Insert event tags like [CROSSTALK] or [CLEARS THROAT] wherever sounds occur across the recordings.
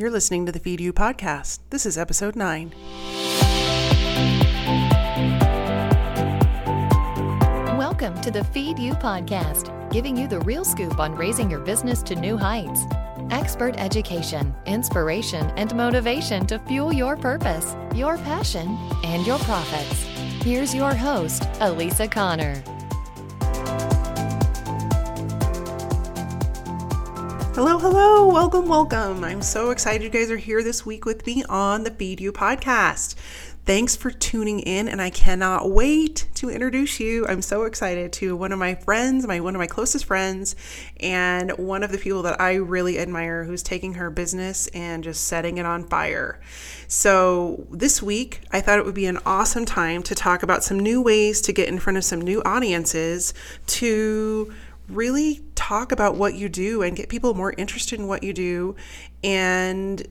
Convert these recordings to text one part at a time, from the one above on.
You're listening to the Feed You podcast. This is episode 9. Welcome to the Feed You podcast, giving you the real scoop on raising your business to new heights. Expert education, inspiration, and motivation to fuel your purpose, your passion, and your profits. Here's your host, Elisa Connor. Hello, hello, welcome, welcome. I'm so excited you guys are here this week with me on the Feed You podcast. Thanks for tuning in, and I cannot wait to introduce you. I'm so excited to one of my friends, my one of my closest friends, and one of the people that I really admire who's taking her business and just setting it on fire. So, this week, I thought it would be an awesome time to talk about some new ways to get in front of some new audiences to really talk about what you do and get people more interested in what you do and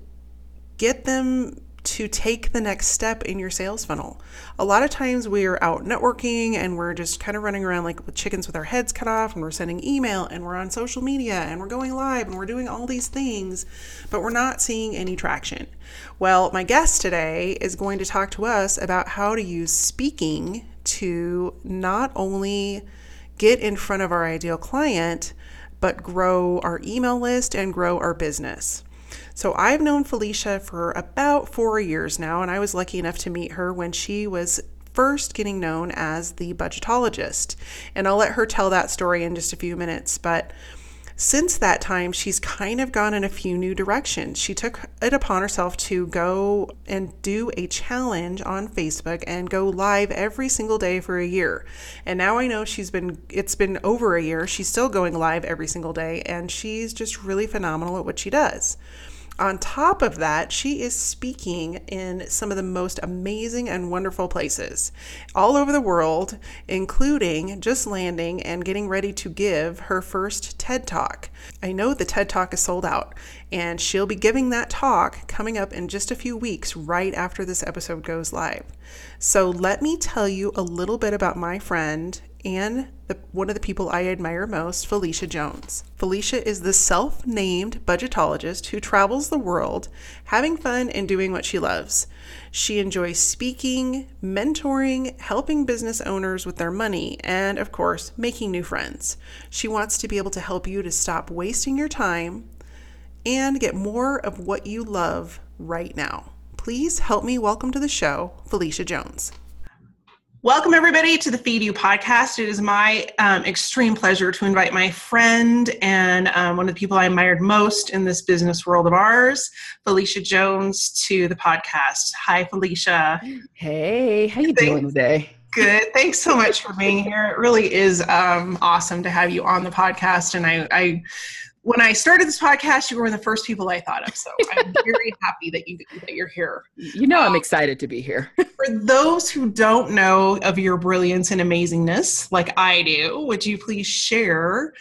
get them to take the next step in your sales funnel. A lot of times we're out networking and we're just kind of running around like with chickens with our heads cut off and we're sending email and we're on social media and we're going live and we're doing all these things, but we're not seeing any traction. Well, my guest today is going to talk to us about how to use speaking to not only get in front of our ideal client, but grow our email list and grow our business. So I've known Felicia for about four years now, and I was lucky enough to meet her when she was first getting known as the budgetologist. And I'll let her tell that story in just a few minutes. But since that time, she's kind of gone in a few new directions. She took it upon herself to go and do a challenge on Facebook and go live every single day for a year. And now I know she's been, it's been over a year. She's still going live every single day, and she's just really phenomenal at what she does. On top of that, she is speaking in some of the most amazing and wonderful places all over the world, including just landing and getting ready to give her first TED Talk. I know the TED Talk is sold out, and she'll be giving that talk coming up in just a few weeks, right after this episode goes live. So, let me tell you a little bit about my friend and the, one of the people I admire most, Felicia Jones. Felicia is the self named budgetologist who travels the world having fun and doing what she loves. She enjoys speaking, mentoring, helping business owners with their money, and of course, making new friends. She wants to be able to help you to stop wasting your time and get more of what you love right now. Please help me welcome to the show, Felicia Jones. Welcome, everybody, to the Feed You podcast. It is my um, extreme pleasure to invite my friend and um, one of the people I admired most in this business world of ours, Felicia Jones, to the podcast. Hi, Felicia. Hey, how you doing today? Good. Thanks so much for being here. It really is um, awesome to have you on the podcast, and I, I when I started this podcast, you were one of the first people I thought of. So I'm [LAUGHS] very happy that you that you're here. You know, um, I'm excited to be here. [LAUGHS] for those who don't know of your brilliance and amazingness, like I do, would you please share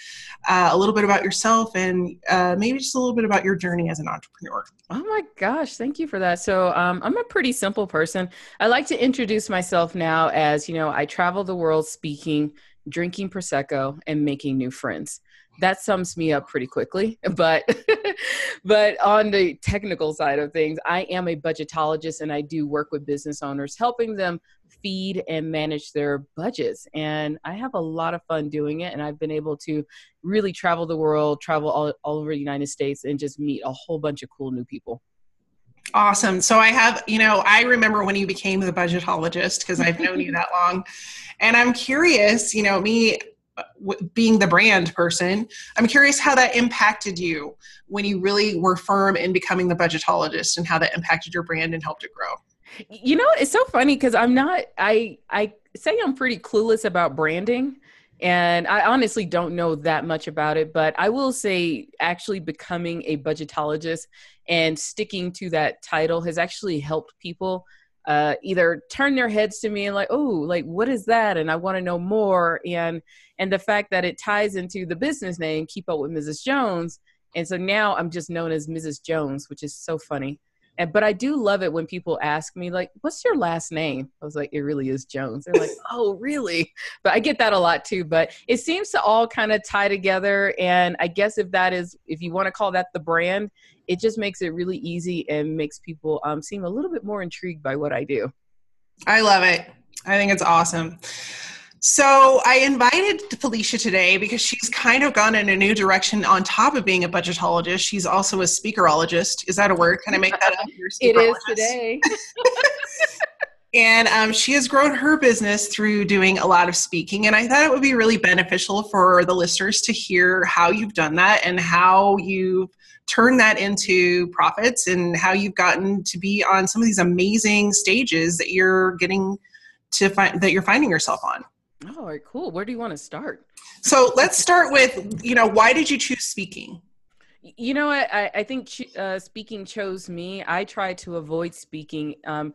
uh, a little bit about yourself and uh, maybe just a little bit about your journey as an entrepreneur? Oh my gosh, thank you for that. So um, I'm a pretty simple person. I like to introduce myself now as you know, I travel the world speaking, drinking prosecco, and making new friends that sums me up pretty quickly [LAUGHS] but but on the technical side of things i am a budgetologist and i do work with business owners helping them feed and manage their budgets and i have a lot of fun doing it and i've been able to really travel the world travel all, all over the united states and just meet a whole bunch of cool new people Awesome. So I have, you know, I remember when you became the budgetologist because I've known you that long. [LAUGHS] And I'm curious, you know, me, being the brand person i'm curious how that impacted you when you really were firm in becoming the budgetologist and how that impacted your brand and helped it grow. You know it's so funny because i'm not i i say i'm pretty clueless about branding and i honestly don't know that much about it but i will say actually becoming a budgetologist and sticking to that title has actually helped people uh, either turn their heads to me and like, oh, like what is that? And I want to know more. And and the fact that it ties into the business name, Keep Up with Mrs. Jones. And so now I'm just known as Mrs. Jones, which is so funny. And but I do love it when people ask me like, "What's your last name?" I was like, "It really is Jones." They're like, [LAUGHS] "Oh, really?" But I get that a lot too. But it seems to all kind of tie together. And I guess if that is, if you want to call that the brand, it just makes it really easy and makes people um, seem a little bit more intrigued by what I do. I love it. I think it's awesome. So I invited Felicia today because she's kind of gone in a new direction on top of being a budgetologist. She's also a speakerologist. Is that a word? Can I make that up? it is today. [LAUGHS] and um, she has grown her business through doing a lot of speaking. And I thought it would be really beneficial for the listeners to hear how you've done that and how you've turned that into profits and how you've gotten to be on some of these amazing stages that you're getting to find that you're finding yourself on. Oh, all right, cool. Where do you want to start? So let's start with, you know, why did you choose speaking? You know, I, I think uh, speaking chose me. I try to avoid speaking. Um,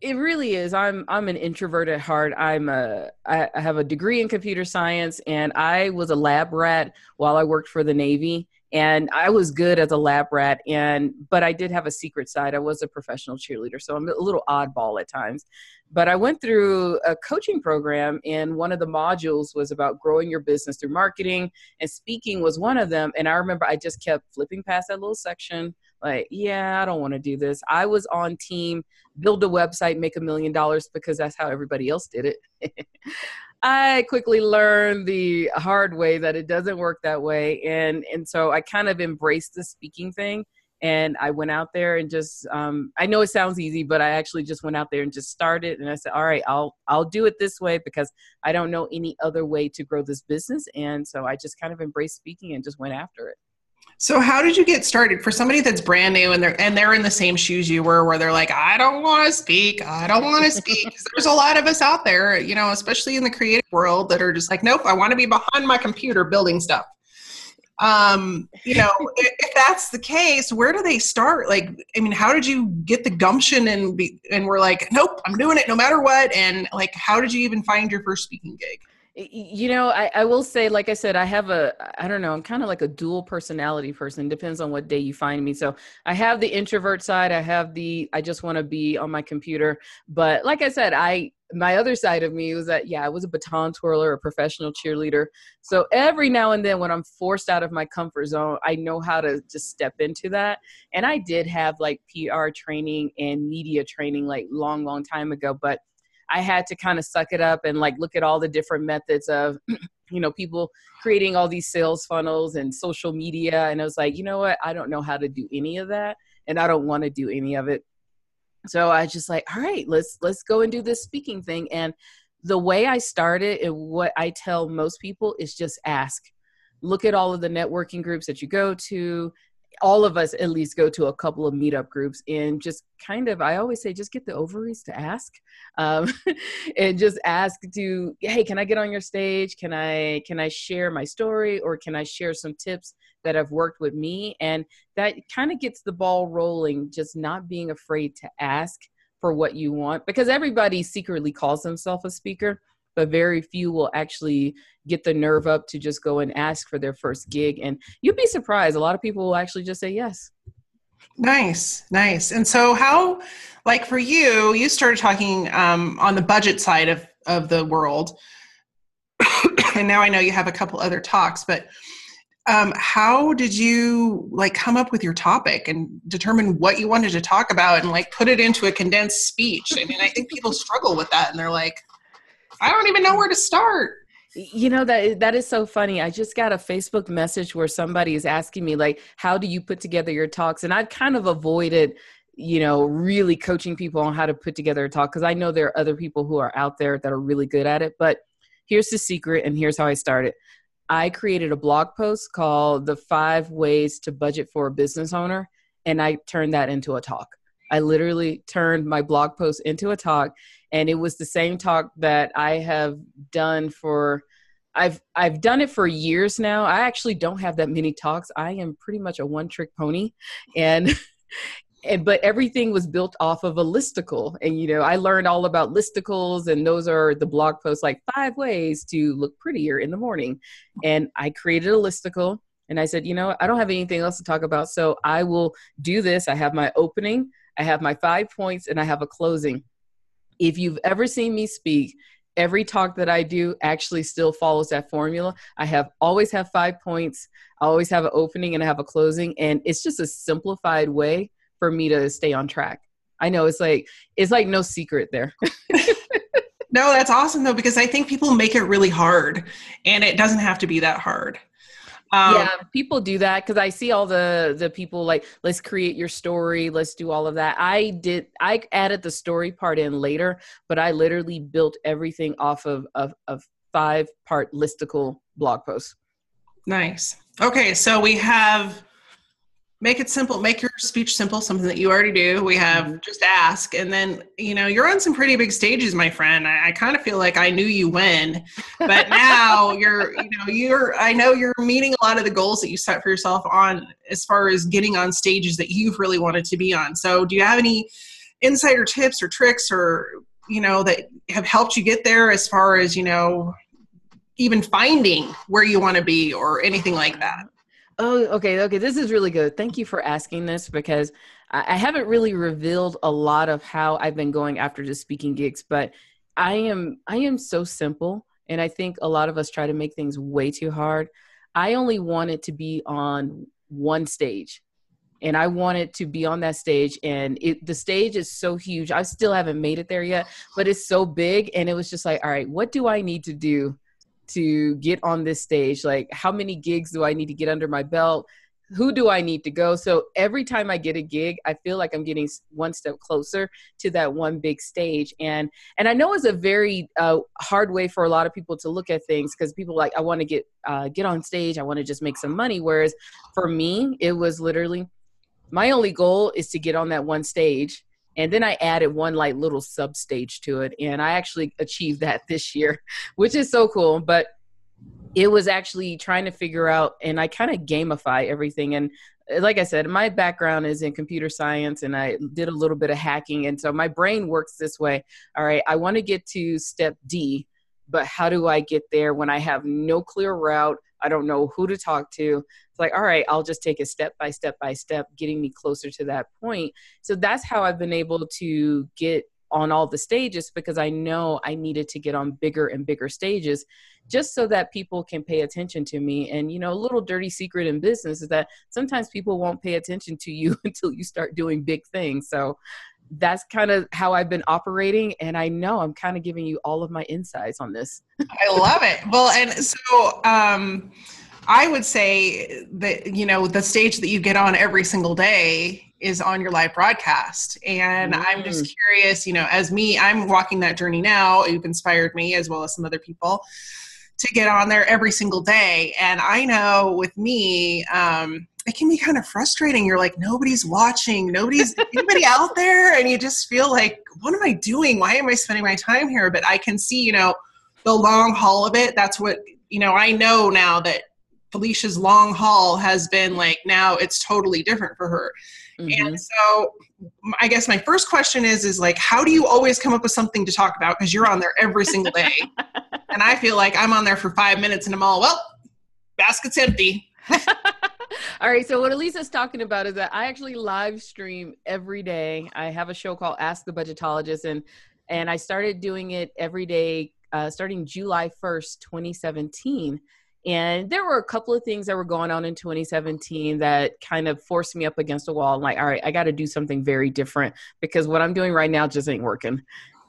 it really is. I'm I'm an introvert at heart. I'm a I have a degree in computer science, and I was a lab rat while I worked for the Navy and I was good as a lab rat and but I did have a secret side. I was a professional cheerleader, so I'm a little oddball at times. But I went through a coaching program and one of the modules was about growing your business through marketing and speaking was one of them and I remember I just kept flipping past that little section like, yeah, I don't want to do this. I was on team build a website, make a million dollars because that's how everybody else did it. [LAUGHS] I quickly learned the hard way that it doesn't work that way, and and so I kind of embraced the speaking thing, and I went out there and just um, I know it sounds easy, but I actually just went out there and just started, and I said, all right, I'll I'll do it this way because I don't know any other way to grow this business, and so I just kind of embraced speaking and just went after it. So how did you get started for somebody that's brand new and they're and they're in the same shoes you were where they're like I don't want to speak, I don't want to speak. There's a lot of us out there, you know, especially in the creative world that are just like nope, I want to be behind my computer building stuff. Um, you know, [LAUGHS] if, if that's the case, where do they start? Like I mean, how did you get the gumption and be and we're like nope, I'm doing it no matter what and like how did you even find your first speaking gig? You know I, I will say like i said i have a i don't know i'm kind of like a dual personality person depends on what day you find me. So i have the introvert side i have the i just want to be on my computer. But like i said i my other side of me was that yeah i was a baton twirler a professional cheerleader. So every now and then when i'm forced out of my comfort zone i know how to just step into that. And i did have like pr training and media training like long long time ago but I had to kind of suck it up and like look at all the different methods of, [CLEARS THROAT] you know, people creating all these sales funnels and social media. And I was like, you know what? I don't know how to do any of that. And I don't want to do any of it. So I just like, all right, let's let's go and do this speaking thing. And the way I started and what I tell most people is just ask. Look at all of the networking groups that you go to, all of us at least go to a couple of meetup groups and just kind of i always say just get the ovaries to ask um, [LAUGHS] and just ask to hey can i get on your stage? Can i can i share my story or can i share some tips that have worked with me? And that kind of gets the ball rolling just not being afraid to ask for what you want because everybody secretly calls themselves a speaker but very few will actually get the nerve up to just go and ask for their first gig. And you'd be surprised. A lot of people will actually just say yes. Nice, nice. And so, how, like for you, you started talking um, on the budget side of, of the world. [COUGHS] and now I know you have a couple other talks, but um, how did you like come up with your topic and determine what you wanted to talk about and like put it into a condensed speech? I mean, I think people struggle with that and they're like, I don't even know where to start. You know that that is so funny. I just got a Facebook message where somebody is asking me like, "How do you put together your talks?" And I've kind of avoided, you know, really coaching people on how to put together a talk because I know there are other people who are out there that are really good at it. But here's the secret, and here's how I started. I created a blog post called "The Five Ways to Budget for a Business Owner," and I turned that into a talk. I literally turned my blog post into a talk and it was the same talk that I have done for I've I've done it for years now. I actually don't have that many talks. I am pretty much a one trick pony and [LAUGHS] and but everything was built off of a listicle and you know i learned all about listicles and those are the blog posts like five ways to look prettier in the morning and i created a listicle And I said, you know, I don't have anything else to talk about. So I will do this. I have my opening, I have my five points, and I have a closing. If you've ever seen me speak, every talk that I do actually still follows that formula. I have always have five points, I always have an opening and I have a closing. And it's just a simplified way for me to stay on track. I know it's like it's like no secret there. [LAUGHS] no, that's awesome though because I think people make it really hard, and it doesn't have to be that hard. Um, yeah, people do that because I see all the the people like let's create your story, let's do all of that. I did I added the story part in later, but I literally built everything off of of, of five part listicle blog posts. Nice. Okay, so we have make it simple make your speech simple something that you already do we have mm-hmm. just ask and then you know you're on some pretty big stages my friend. I, I kind of feel like i knew you when but [LAUGHS] now you're you know you're i know you're meeting a lot of the goals that you set for yourself on as far as getting on stages that you've really wanted to be on. So do you have any insider tips or tricks or you know that have helped you get there as far as you know even finding where you want to be or anything like that Oh, okay, okay. This is really good. Thank you for asking this because I, haven't really revealed a lot of how I've been going after the speaking gigs, but I am I am so simple, and I think a lot of us try to make things way too hard. I only wanted to be on one stage, and I wanted to be on that stage, and it, the stage is so huge. I still haven't made it there yet, but it's so big, and it was just like, all right, what do I need to do? To get on this stage? Like, how many gigs do I need to get under my belt? Who do I need to go? So every time I get a gig, I feel like I'm getting one step closer to that one big stage. And and I know it's a very uh, hard way for a lot of people to look at things because people like I want to get uh, get on stage, I want to just make some money. Whereas for me, it was literally my only goal is to get on that one stage and then I added one like little sub stage to it, and I actually achieved [LAUGHS] that this year, which is so cool. But it was actually trying to figure out, and I kind of gamify everything. And uh, like I said, my background is in computer science, and I did a little bit of hacking, and so my brain works this way. All right, I want to get to step D, but how do I get there when I have no clear route? I don't know who to talk to. It's like, all right, I'll just take a step by step by step, getting me closer to that point. So that's how I've been able to get on all the stages because I know I needed to get on bigger and bigger stages just so that people can pay attention to me. And, you know, a little dirty secret in business is that sometimes people won't pay attention to you [LAUGHS] until you start doing big things. So that's kind of how I've been operating. And I know I'm kind of giving you all of my insights on this. I love it. Well, and so um, I would say that, you know, the stage that you get on every single day is on your live broadcast. And mm. I'm just curious, you know, as me, I'm walking that journey now. You've inspired me as well as some other people to get on there every single day. And I know with me, um, it can be kind of frustrating. You're like, nobody's watching, nobody's anybody out there, and you just feel like, what am I doing? Why am I spending my time here? But I can see, you know, the long haul of it. That's what you know. I know now that Felicia's long haul has been like now it's totally different for her. Mm-hmm. And so I guess my first question is is like how do you always come up with something to talk about because you're on there every single day. [LAUGHS] and I feel like I'm on there for 5 minutes and I'm all, well, basket's empty. [LAUGHS] All right. So what Elisa's talking about is that I actually live stream every day. I have a show called Ask the Budgetologist, and and I started doing it every day uh, starting July first, 2017. And there were a couple of things that were going on in 2017 that kind of forced me up against a wall. I'm like, all right, I got to do something very different because what I'm doing right now just ain't working.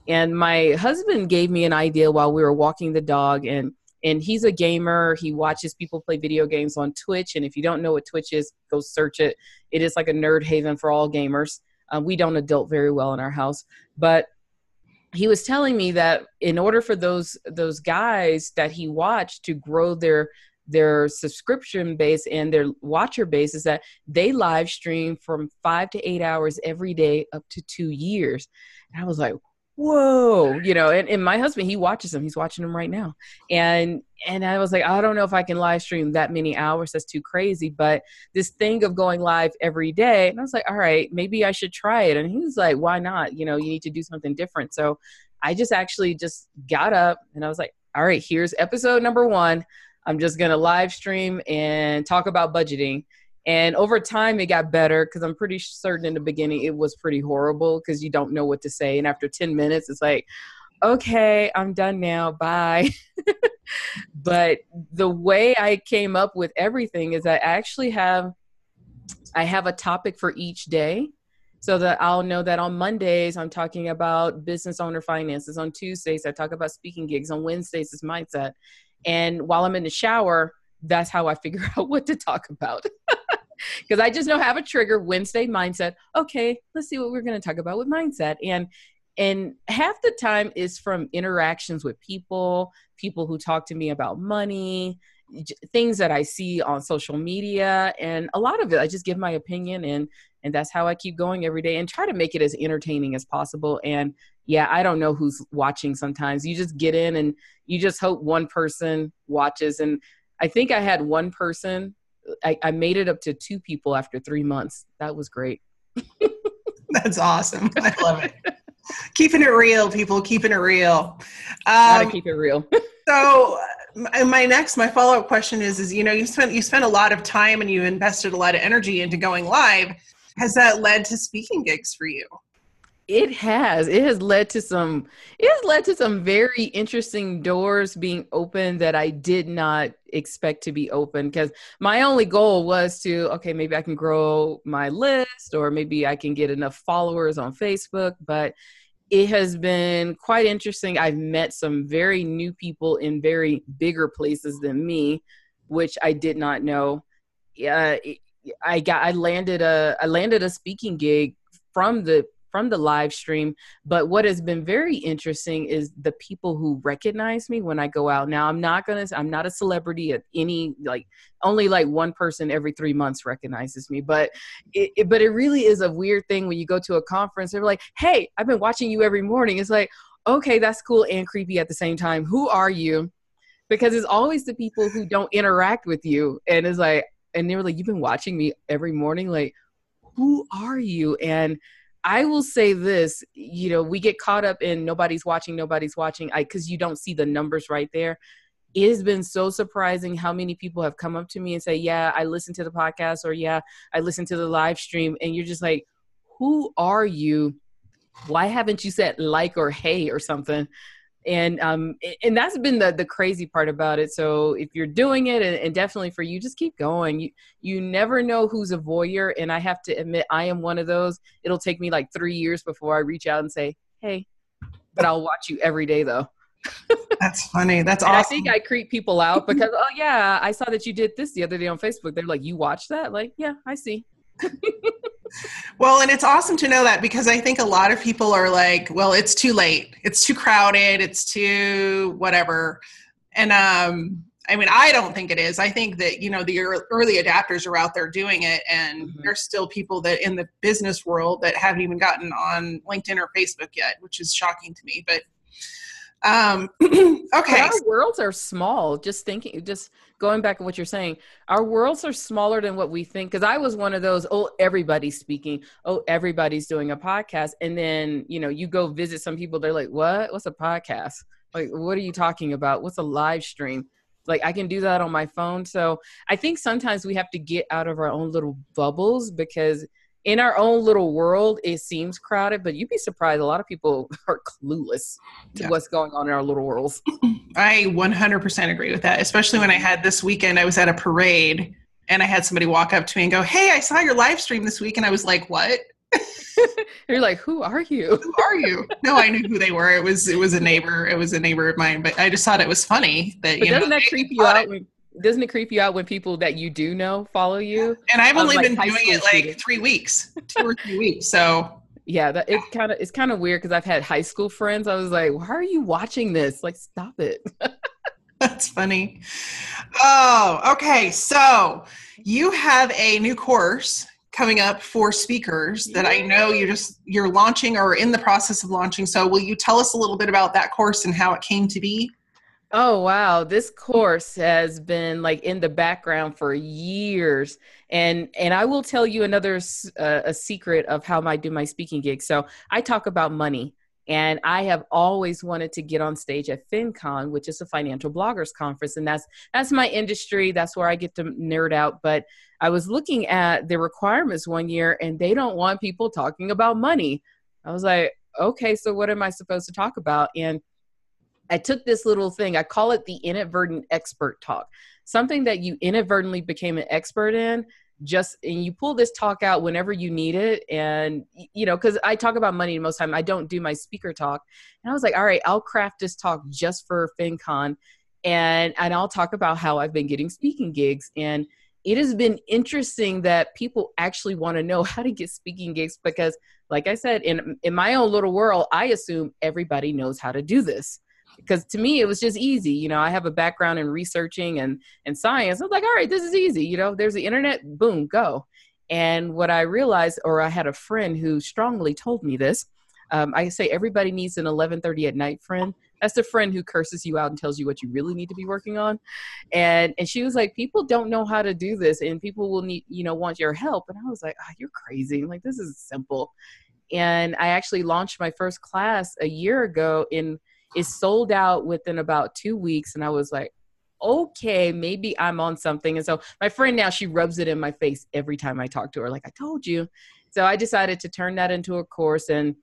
And my husband gave me an idea while we were walking the dog, and and he's a gamer. He watches people play video games on Twitch. And if you don't know what Twitch is, go search it. It is like a nerd haven for all gamers. Uh, we don't adult very well in our house, but he was telling me that in order for those those guys that he watched to grow their their subscription base and their watcher base is that they live stream from five to eight hours every day up to two years. And I was like, whoa you know and, and my husband he watches them he's watching them right now. And and i was like i don't know if i can live stream that many hours that's too crazy. But this thing of going live every day and i was like all right maybe i should try it. And he was like why not? You know you need to do something different. So i just actually just got up and i was like all right here's episode number one. I'm just to live stream and talk about budgeting. And over time, it got better because I'm pretty certain in the beginning it was pretty horrible because you don't know what to say. And after 10 minutes, it's like, okay, I'm done now. Bye. [LAUGHS] but the way I came up with everything is I actually have I have a topic for each day so that I'll know that on Mondays I'm talking about business owner finances. On Tuesdays I talk about speaking gigs. On Wednesdays is mindset. And while I'm in the shower, that's how I [LAUGHS] figure out what to talk about. [LAUGHS] [LAUGHS] Because I just know have a trigger Wednesday mindset. Okay, let's see what we're going to talk about with mindset. And and half the time is from interactions with people, people who talk to me about money, things that I see on social media, and a lot of it I just give my opinion and and that's how I keep going every day and try to make it as entertaining as possible. And yeah, I don't know who's watching sometimes. You just get in and you just hope one person watches. And I think I had one person, I, I made it up to two people after three months. That was great. [LAUGHS] That's awesome. I love it. keeping it real, people, keeping it real. Um, Gotta keep it real. [LAUGHS] so my next my follow-up question is is you know you spent you spent a lot of time and you invested a lot of energy into going live has that led to speaking gigs for you? It has. It has led to some it has led to some very interesting doors being open that I did not expect to be open because my only goal was to okay, maybe I can grow my list or maybe I can get enough followers on Facebook, but it has been quite interesting. I've met some very new people in very bigger places than me, which I did not know. Uh, I got I landed a I landed a speaking gig from the from the live stream. But what has been very interesting is the people who recognize me when i go out. Now i'm not gonna i'm not a celebrity at any like only like one person every three months recognizes me. But it, it, but it really is a weird thing when you go to a conference they're like hey i've been watching you every morning. It's like okay that's cool and creepy at the same time. Who are you? Because it's always the people who don't interact with you. And it's like and they were like, You've been watching me every morning. Like, who are you? And I will say this, you know, we get caught up in nobody's watching, nobody's watching, I because you don't see the numbers right there. It has been so surprising how many people have come up to me and say, Yeah, I listened to the podcast, or Yeah, I listened to the live stream. And you're just like, Who are you? Why haven't you said like or hey or something? And um and that's been the the crazy part about it. So if you're doing it and, and, definitely for you just keep going. You you never know who's a voyeur. And i have to admit i am one of those. It'll take me like three years before i reach out and say hey but i'll watch you every day though. [LAUGHS] That's funny. That's awesome i think i creep people out because oh yeah i saw that you did this the other day on facebook. They're like you watched that? Like yeah i see [LAUGHS] well, and it's awesome to know that because I think a lot of people are like, well, it's too late. It's too crowded. It's too whatever. And um, I mean, I don't think it is. I think that, you know, the early adapters are out there doing it, and mm-hmm. there's still people that in the business world that haven't even gotten on LinkedIn or Facebook yet, which is shocking to me. But um, [CLEARS THROAT] okay. But our worlds are small. Just thinking, just going back to what you're saying, our worlds are smaller than what we think. Because I was one of those, oh, everybody's speaking. Oh, everybody's doing a podcast. And then, you know, you go visit some people, they're like, what? What's a podcast? Like, what are you talking about? What's a live stream? Like, I can do that on my phone. So I think sometimes we have to get out of our own little bubbles because – in our own little world, it seems crowded, but you'd be surprised. A lot of people [LAUGHS] are clueless to yeah. what's going on in our little worlds. [CLEARS THROAT] I 100% agree with that, especially when I had this weekend, I was at a parade and I had somebody walk up to me and go, Hey, I saw your live stream this week. And I was like, What? [LAUGHS] You're like, who are you? [LAUGHS] who are you? No, I knew who they were. It was it was a neighbor. It was a neighbor of mine. But I just thought it was funny that but you doesn't know, that creep you out when, doesn't it creep you out when people that you do know follow you? And I've only been doing it like students. three weeks, two or three weeks. So yeah, that it kind of it's kind of weird because I've had high school friends. I was like, why are you watching this? Like, stop it. [LAUGHS] That's funny. Oh, okay. So you have a new course coming up for speakers that I know you just you're launching or in the process of launching. So will you tell us a little bit about that course and how it came to be? Oh wow, this course has been like in the background for years, and and I will tell you another uh, a secret of how I do my speaking gigs. So I talk about money, And I have always wanted to get on stage at FinCon, which is a financial bloggers conference. And that's that's my industry. That's where I get to nerd out. But I was looking at the requirements one year and they don't want people talking about money. I was like, okay, so what am I supposed to talk about? And I took this little thing, I call it the inadvertent expert talk, something that you inadvertently became an expert in. Just and you pull this talk out whenever you need it, and you know, because I talk about money most time, I don't do my speaker talk. And I was like, all right, I'll craft this talk just for FinCon, and and I'll talk about how I've been getting speaking gigs and it has been interesting that people actually want to know [LAUGHS] how to get speaking gigs because like i said in in my own little world i assume everybody knows how to do this because to me it was just easy you know i have a background in researching and and science. I was like all right this is easy you know there's the internet boom go. And what i realized or i had a friend who strongly told me this um, i say everybody needs an 11.30 at night friend. That's the friend who curses you out and tells you what you really need to be working on. And and she was like people don't know how to do this and people will need you know want your help. And i was like oh, you're crazy. Like this is simple. And i actually launched my first class a year ago in it sold out within about two weeks and i was like okay maybe i'm on something. And so my friend now she rubs it in my face every time i talk to her like i told you. So i decided to turn that into a course and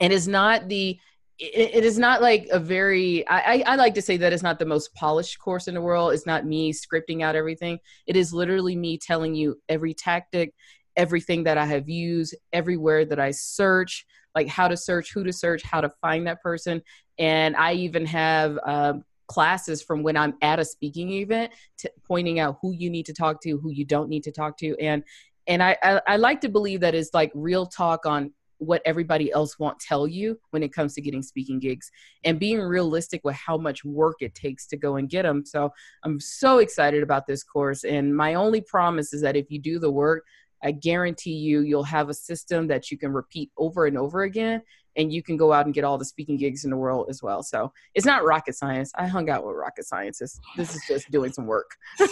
and it's not the it, it is not like a very I, I like to say that it's not the most polished course in the world. It's not me scripting out everything. It is literally me telling you every tactic everything that i have used everywhere that i search like how to search who to search how to find that person and i even have um, classes from when i'm at a speaking event to pointing out who you need to talk to who you don't need to talk to and and I, I, I like to believe that it's like real talk on what everybody else won't tell you when it comes to getting speaking gigs and being realistic with how much work it takes to go and get them. So I'm so excited about this course. And my only promise is that if you do the work, I guarantee you, you'll have a system that you can repeat over and over again, and you can go out and get all the speaking gigs in the world as well. So it's not rocket science. I hung out with rocket scientists. This is just doing some work. [LAUGHS]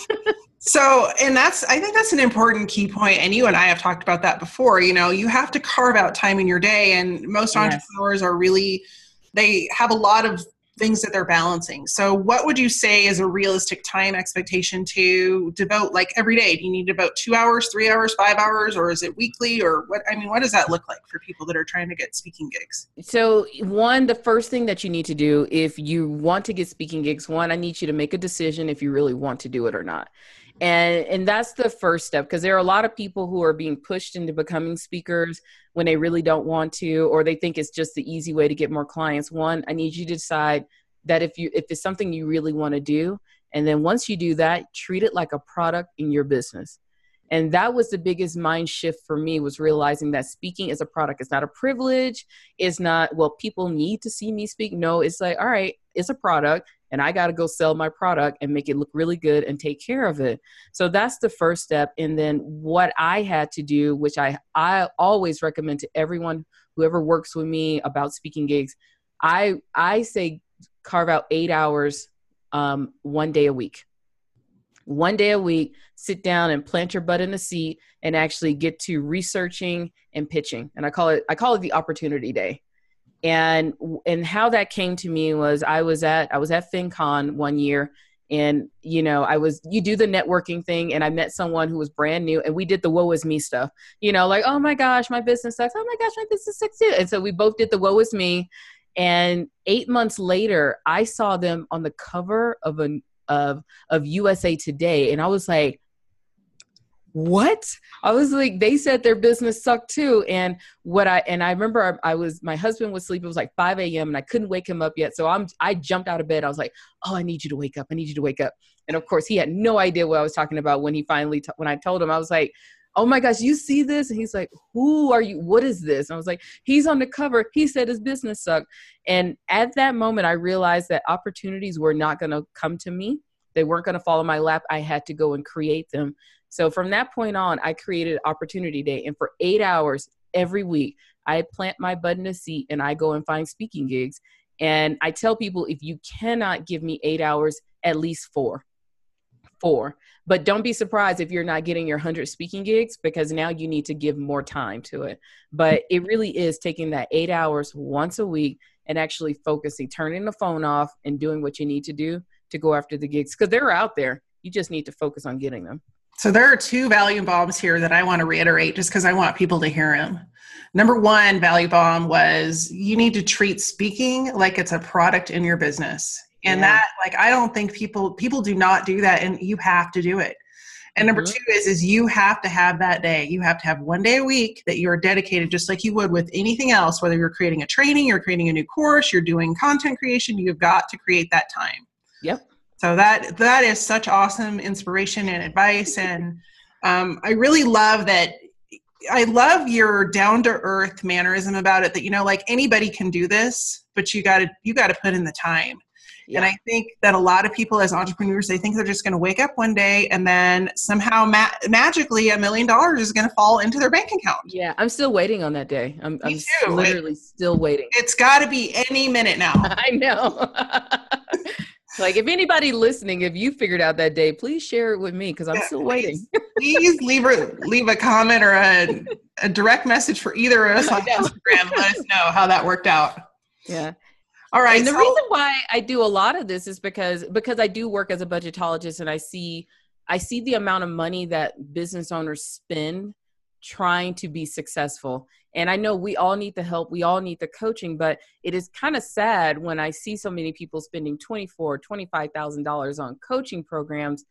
So, and that's, I think that's an important key point. And you and I have talked about that before. You know, you have to carve out time in your day, and most yes. entrepreneurs are really, they have a lot of things that they're balancing. So, what would you say is a realistic time expectation to devote like every day? Do you need to about two hours, three hours, five hours, or is it weekly? Or what? I mean, what does that look like for people that are trying to get speaking gigs? So, one, the first thing that you need to do if you want to get speaking gigs, one, I need you to make a decision if you really want to do it or not and and that's the first step because there are a lot of people who are being pushed into becoming speakers when they really don't want to or they think it's just the easy way to get more clients. One i need you to decide that if you if it's something you really want to do and then once you do that treat it like a product in your business. And that was the biggest mind shift for me was realizing that speaking is a product. It's not a privilege. It's not well people need to see me speak. No it's like all right it's a product and I got to go sell my product and make it look really good and take care of it. So that's the first step. And then what I had to do, which I, I always recommend to everyone whoever works with me about speaking gigs, I, I say carve out eight hours um, one day a week. One day a week, sit down and plant your butt in a seat and actually get to researching and pitching. And I call it I call it the opportunity day and and how that came to me was i was at i was at fincon one year and you know i was you do the networking thing and i met someone who was brand new and we did the woe is me stuff you know like oh my gosh my business sucks. Oh my gosh my business sucks too. And so we both did the woe is me and eight months later i saw them on the cover of a of of usa today and i was like what? I was like they said their business sucked too. And what i and i remember I, I, was my husband was sleeping it was like 5 a.m and i couldn't wake him up yet. So i'm i jumped out of bed. I was like oh i need you to wake up. I need you to wake up. And of course he had no idea what i was talking about when he finally t- when i told him i was like oh my gosh you see this? And he's like who are you? What is this? And i was like he's on the cover. He said his business sucked. And at that moment i realized that opportunities were not going to come to me. They weren't going to fall in my lap. I had to go and create them so from that point on, I created Opportunity Day. And for eight hours every week, I plant my butt in a seat and I go and find speaking gigs. And I tell people if you cannot give me eight hours, at least four. four. But don't be surprised if you're not getting your 100 speaking gigs because now you need to give more time to it. But it really is taking that eight hours once a week and actually focusing, turning the phone off and doing what you need to do to go after the gigs because they're out there. You just need to focus on getting them. So there are two value bombs here that I want to reiterate just because I want people to hear them. Number one value bomb was you need to treat speaking like it's a product in your business and yeah. that like i don't think people people do not do that and you have to do it and number mm-hmm. two is is you have to have that day you have to have one day a week that you're dedicated just like you would with anything else whether you're creating a training you're creating a new course you're doing content creation you've got to create that time yep so that that is such awesome inspiration and advice and um, i really love that I love your down to earth mannerism about it that you know like anybody can do this but you got to you got to put in the time yeah. And I think that a lot of people as entrepreneurs, they think they're just going to wake up one day and then somehow ma- magically a million dollars is going to fall into their bank account. Yeah, I'm still waiting on that day. I'm, I'm literally it, still waiting. It's got to be any minute now. [LAUGHS] I know. [LAUGHS] like if anybody listening, if you figured out that day, please share it with me because I'm yeah, still waiting. please leave a leave a comment or a, a direct message for either of us [LAUGHS] on Instagram. Let us know how that worked out. Yeah. All right. And the so- reason why I do a lot of this is because because I do work as a budgetologist and I see I see the amount of money that business owners spend trying to be successful. And I know we all need the help, we all need the coaching, but it is kind of sad when I see so many people spending twenty-four, twenty-five thousand dollars on coaching programs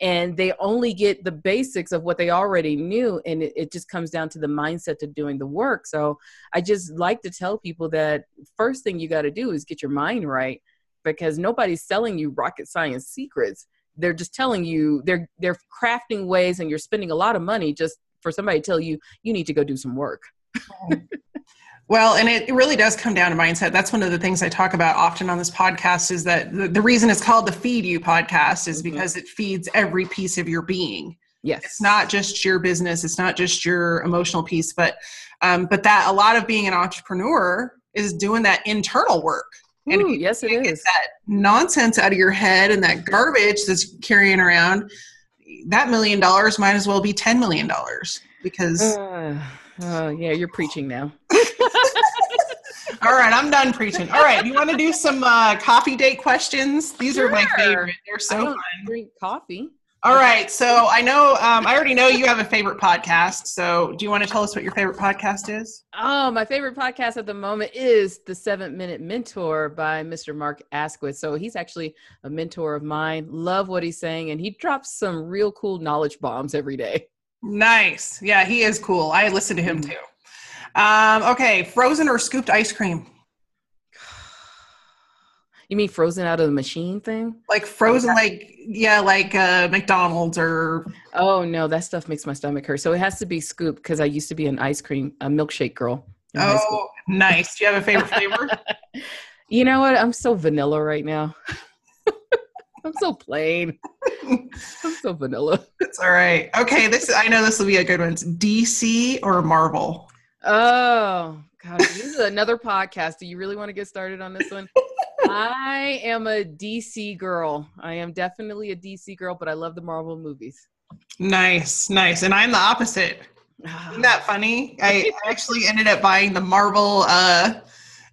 and they only get the basics of what they already knew and it, it, just comes down to the mindset of doing the work. So i just like to tell people that first thing you got to do is get your mind right because nobody's selling you rocket science secrets. They're just telling you they're they're crafting ways and you're spending a lot of money just for somebody to tell you you need to go do some work [LAUGHS] Well, and it really does come down to mindset. That's one of the things I talk about often on this podcast is that the, the reason it's called the Feed You podcast is mm-hmm. because it feeds every piece of your being. Yes. It's not just your business, it's not just your emotional piece, but um, but that a lot of being an entrepreneur is doing that internal work. And Ooh, yes, it is. that nonsense out of your head and that garbage that's carrying around, that million dollars might as well be ten million dollars because uh, oh yeah, you're preaching now. [LAUGHS] All right, I'm done preaching. All right, you want to do some uh, coffee date questions? These sure. are my favorite. They're so fun. Drink coffee. All right, so I know um, I already know you have a favorite podcast. So, do you want to tell us what your favorite podcast is? Oh, my favorite podcast at the moment is the Seven Minute Mentor by Mr. Mark Asquith. So he's actually a mentor of mine. Love what he's saying, and he drops some real cool knowledge bombs every day. Nice. Yeah, he is cool. I listen to him mm-hmm. too. Um, okay, frozen or scooped ice cream? [SIGHS] You mean frozen out of the machine thing? Like frozen, like yeah, like uh, McDonald's or. Oh no, that stuff makes my stomach hurt. So it has to be scooped because I used to be an ice cream, a milkshake girl. Oh, nice. Do you have a favorite flavor? [LAUGHS] you know what? I'm so vanilla right now. [LAUGHS] I'm so plain. [LAUGHS] I'm so vanilla. It's all right. Okay, this I know this will be a good one. It's DC or Marvel? Oh, God. This is another podcast. Do you really want to get started on this one? [LAUGHS] I am a DC girl. I am definitely a DC girl, but I love the Marvel movies. Nice, nice. And I'm the opposite. Isn't that funny? I actually ended up buying the Marvel uh,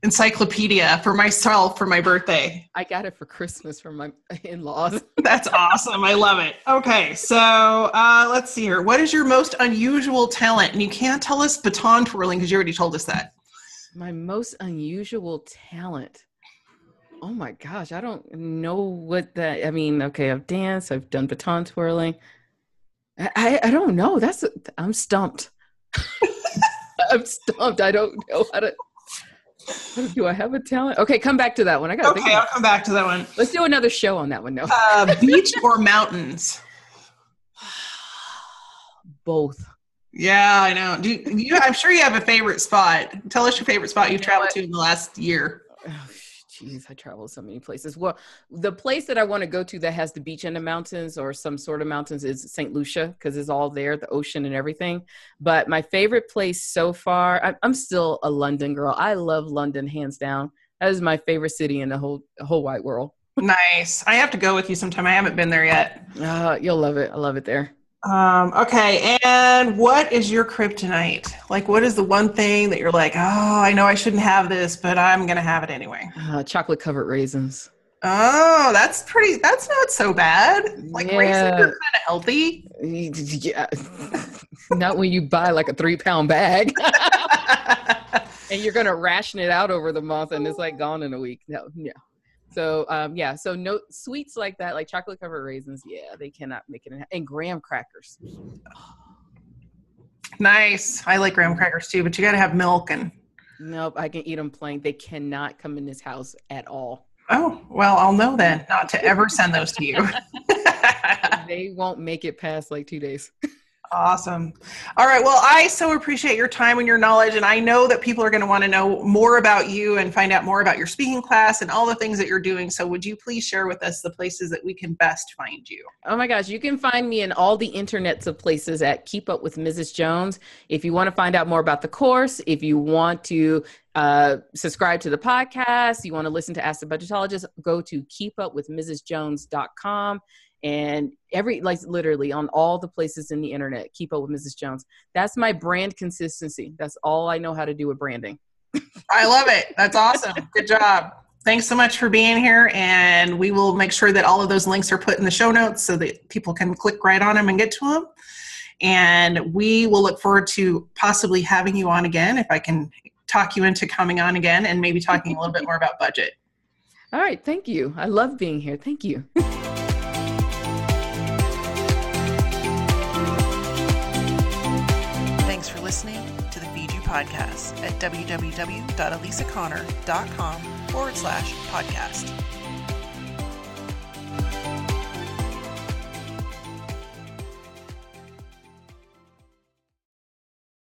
encyclopedia for myself for my birthday. I got it for Christmas from my in-laws. [LAUGHS] That's awesome. I love it. Okay, so uh, let's see here. What is your most unusual talent? And you can't tell us baton twirling because you already told us that. My most unusual talent. Oh my gosh, I don't know what that. I mean, okay, I've danced, I've done baton twirling. I I don't know. That's I'm stumped. [LAUGHS] I'm stumped. I don't know how to [LAUGHS] Do I have a talent? Okay, come back to that one. I got. Okay, I'll come back to that one. Let's do another show on that one. No. Uh, [LAUGHS] beach or mountains? [SIGHS] Both. Yeah, I know. Do you, I'm sure you have a favorite spot. Tell us your favorite spot you've traveled to in the last year. Jeez, I travel so many places. Well, the place that I want to go to that has the beach and the mountains or some sort of mountains is St. Lucia because it's all there, the ocean and everything. But my favorite place so far, I, am still a London girl. I love London hands down. That is my favorite city in the whole the whole wide world. nice. I have to go with you sometime. I haven't been there yet. Uh, you'll love it. I love it there. Um, okay, and what is your kryptonite? Like, what is the one thing that you're like, oh, I know I shouldn't have this, but I'm gonna have it anyway? Uh, chocolate covered raisins. Oh, that's pretty. That's not so bad. Like Yeah. raisins are kind of healthy. Yeah. [LAUGHS] Not when you buy like a three pound bag [LAUGHS] and you're gonna ration it out over the month and it's like gone in a week. No, yeah. So um, yeah, so no sweets like that, like chocolate covered raisins. Yeah, they cannot make it. In, and graham crackers. [SIGHS] nice. I like graham crackers too, but you got to have milk and. Nope, I can eat them plain. They cannot come in this house at all. Oh well, I'll know then not to ever send those to you. [LAUGHS] they won't make it past like two days. [LAUGHS] Awesome. All right. Well, I so appreciate your time and your knowledge. And I know that people are going to want to know more about you and find out more about your speaking class and all the things that you're doing. So, would you please share with us the places that we can best find you? Oh my gosh, you can find me in all the internets of places at Keep Up with Mrs. Jones. If you want to find out more about the course, if you want to uh, subscribe to the podcast, you want to listen to Ask the Budgetologist, go to keepupwithmrsjones.com and every like literally on all the places in the internet keep up with mrs jones that's my brand consistency that's all i know how to do with branding I love it. That's awesome. [LAUGHS] Good job. Thanks so much for being here. And we will make sure that all of those links are put in the show notes so that people can click right on them and get to them. And we will look forward to possibly having you on again if I can talk you into coming on again and maybe talking a little bit more about budget. all right thank you i love being here thank you [LAUGHS] podcast at www.elisaconnor.com forward slash podcast.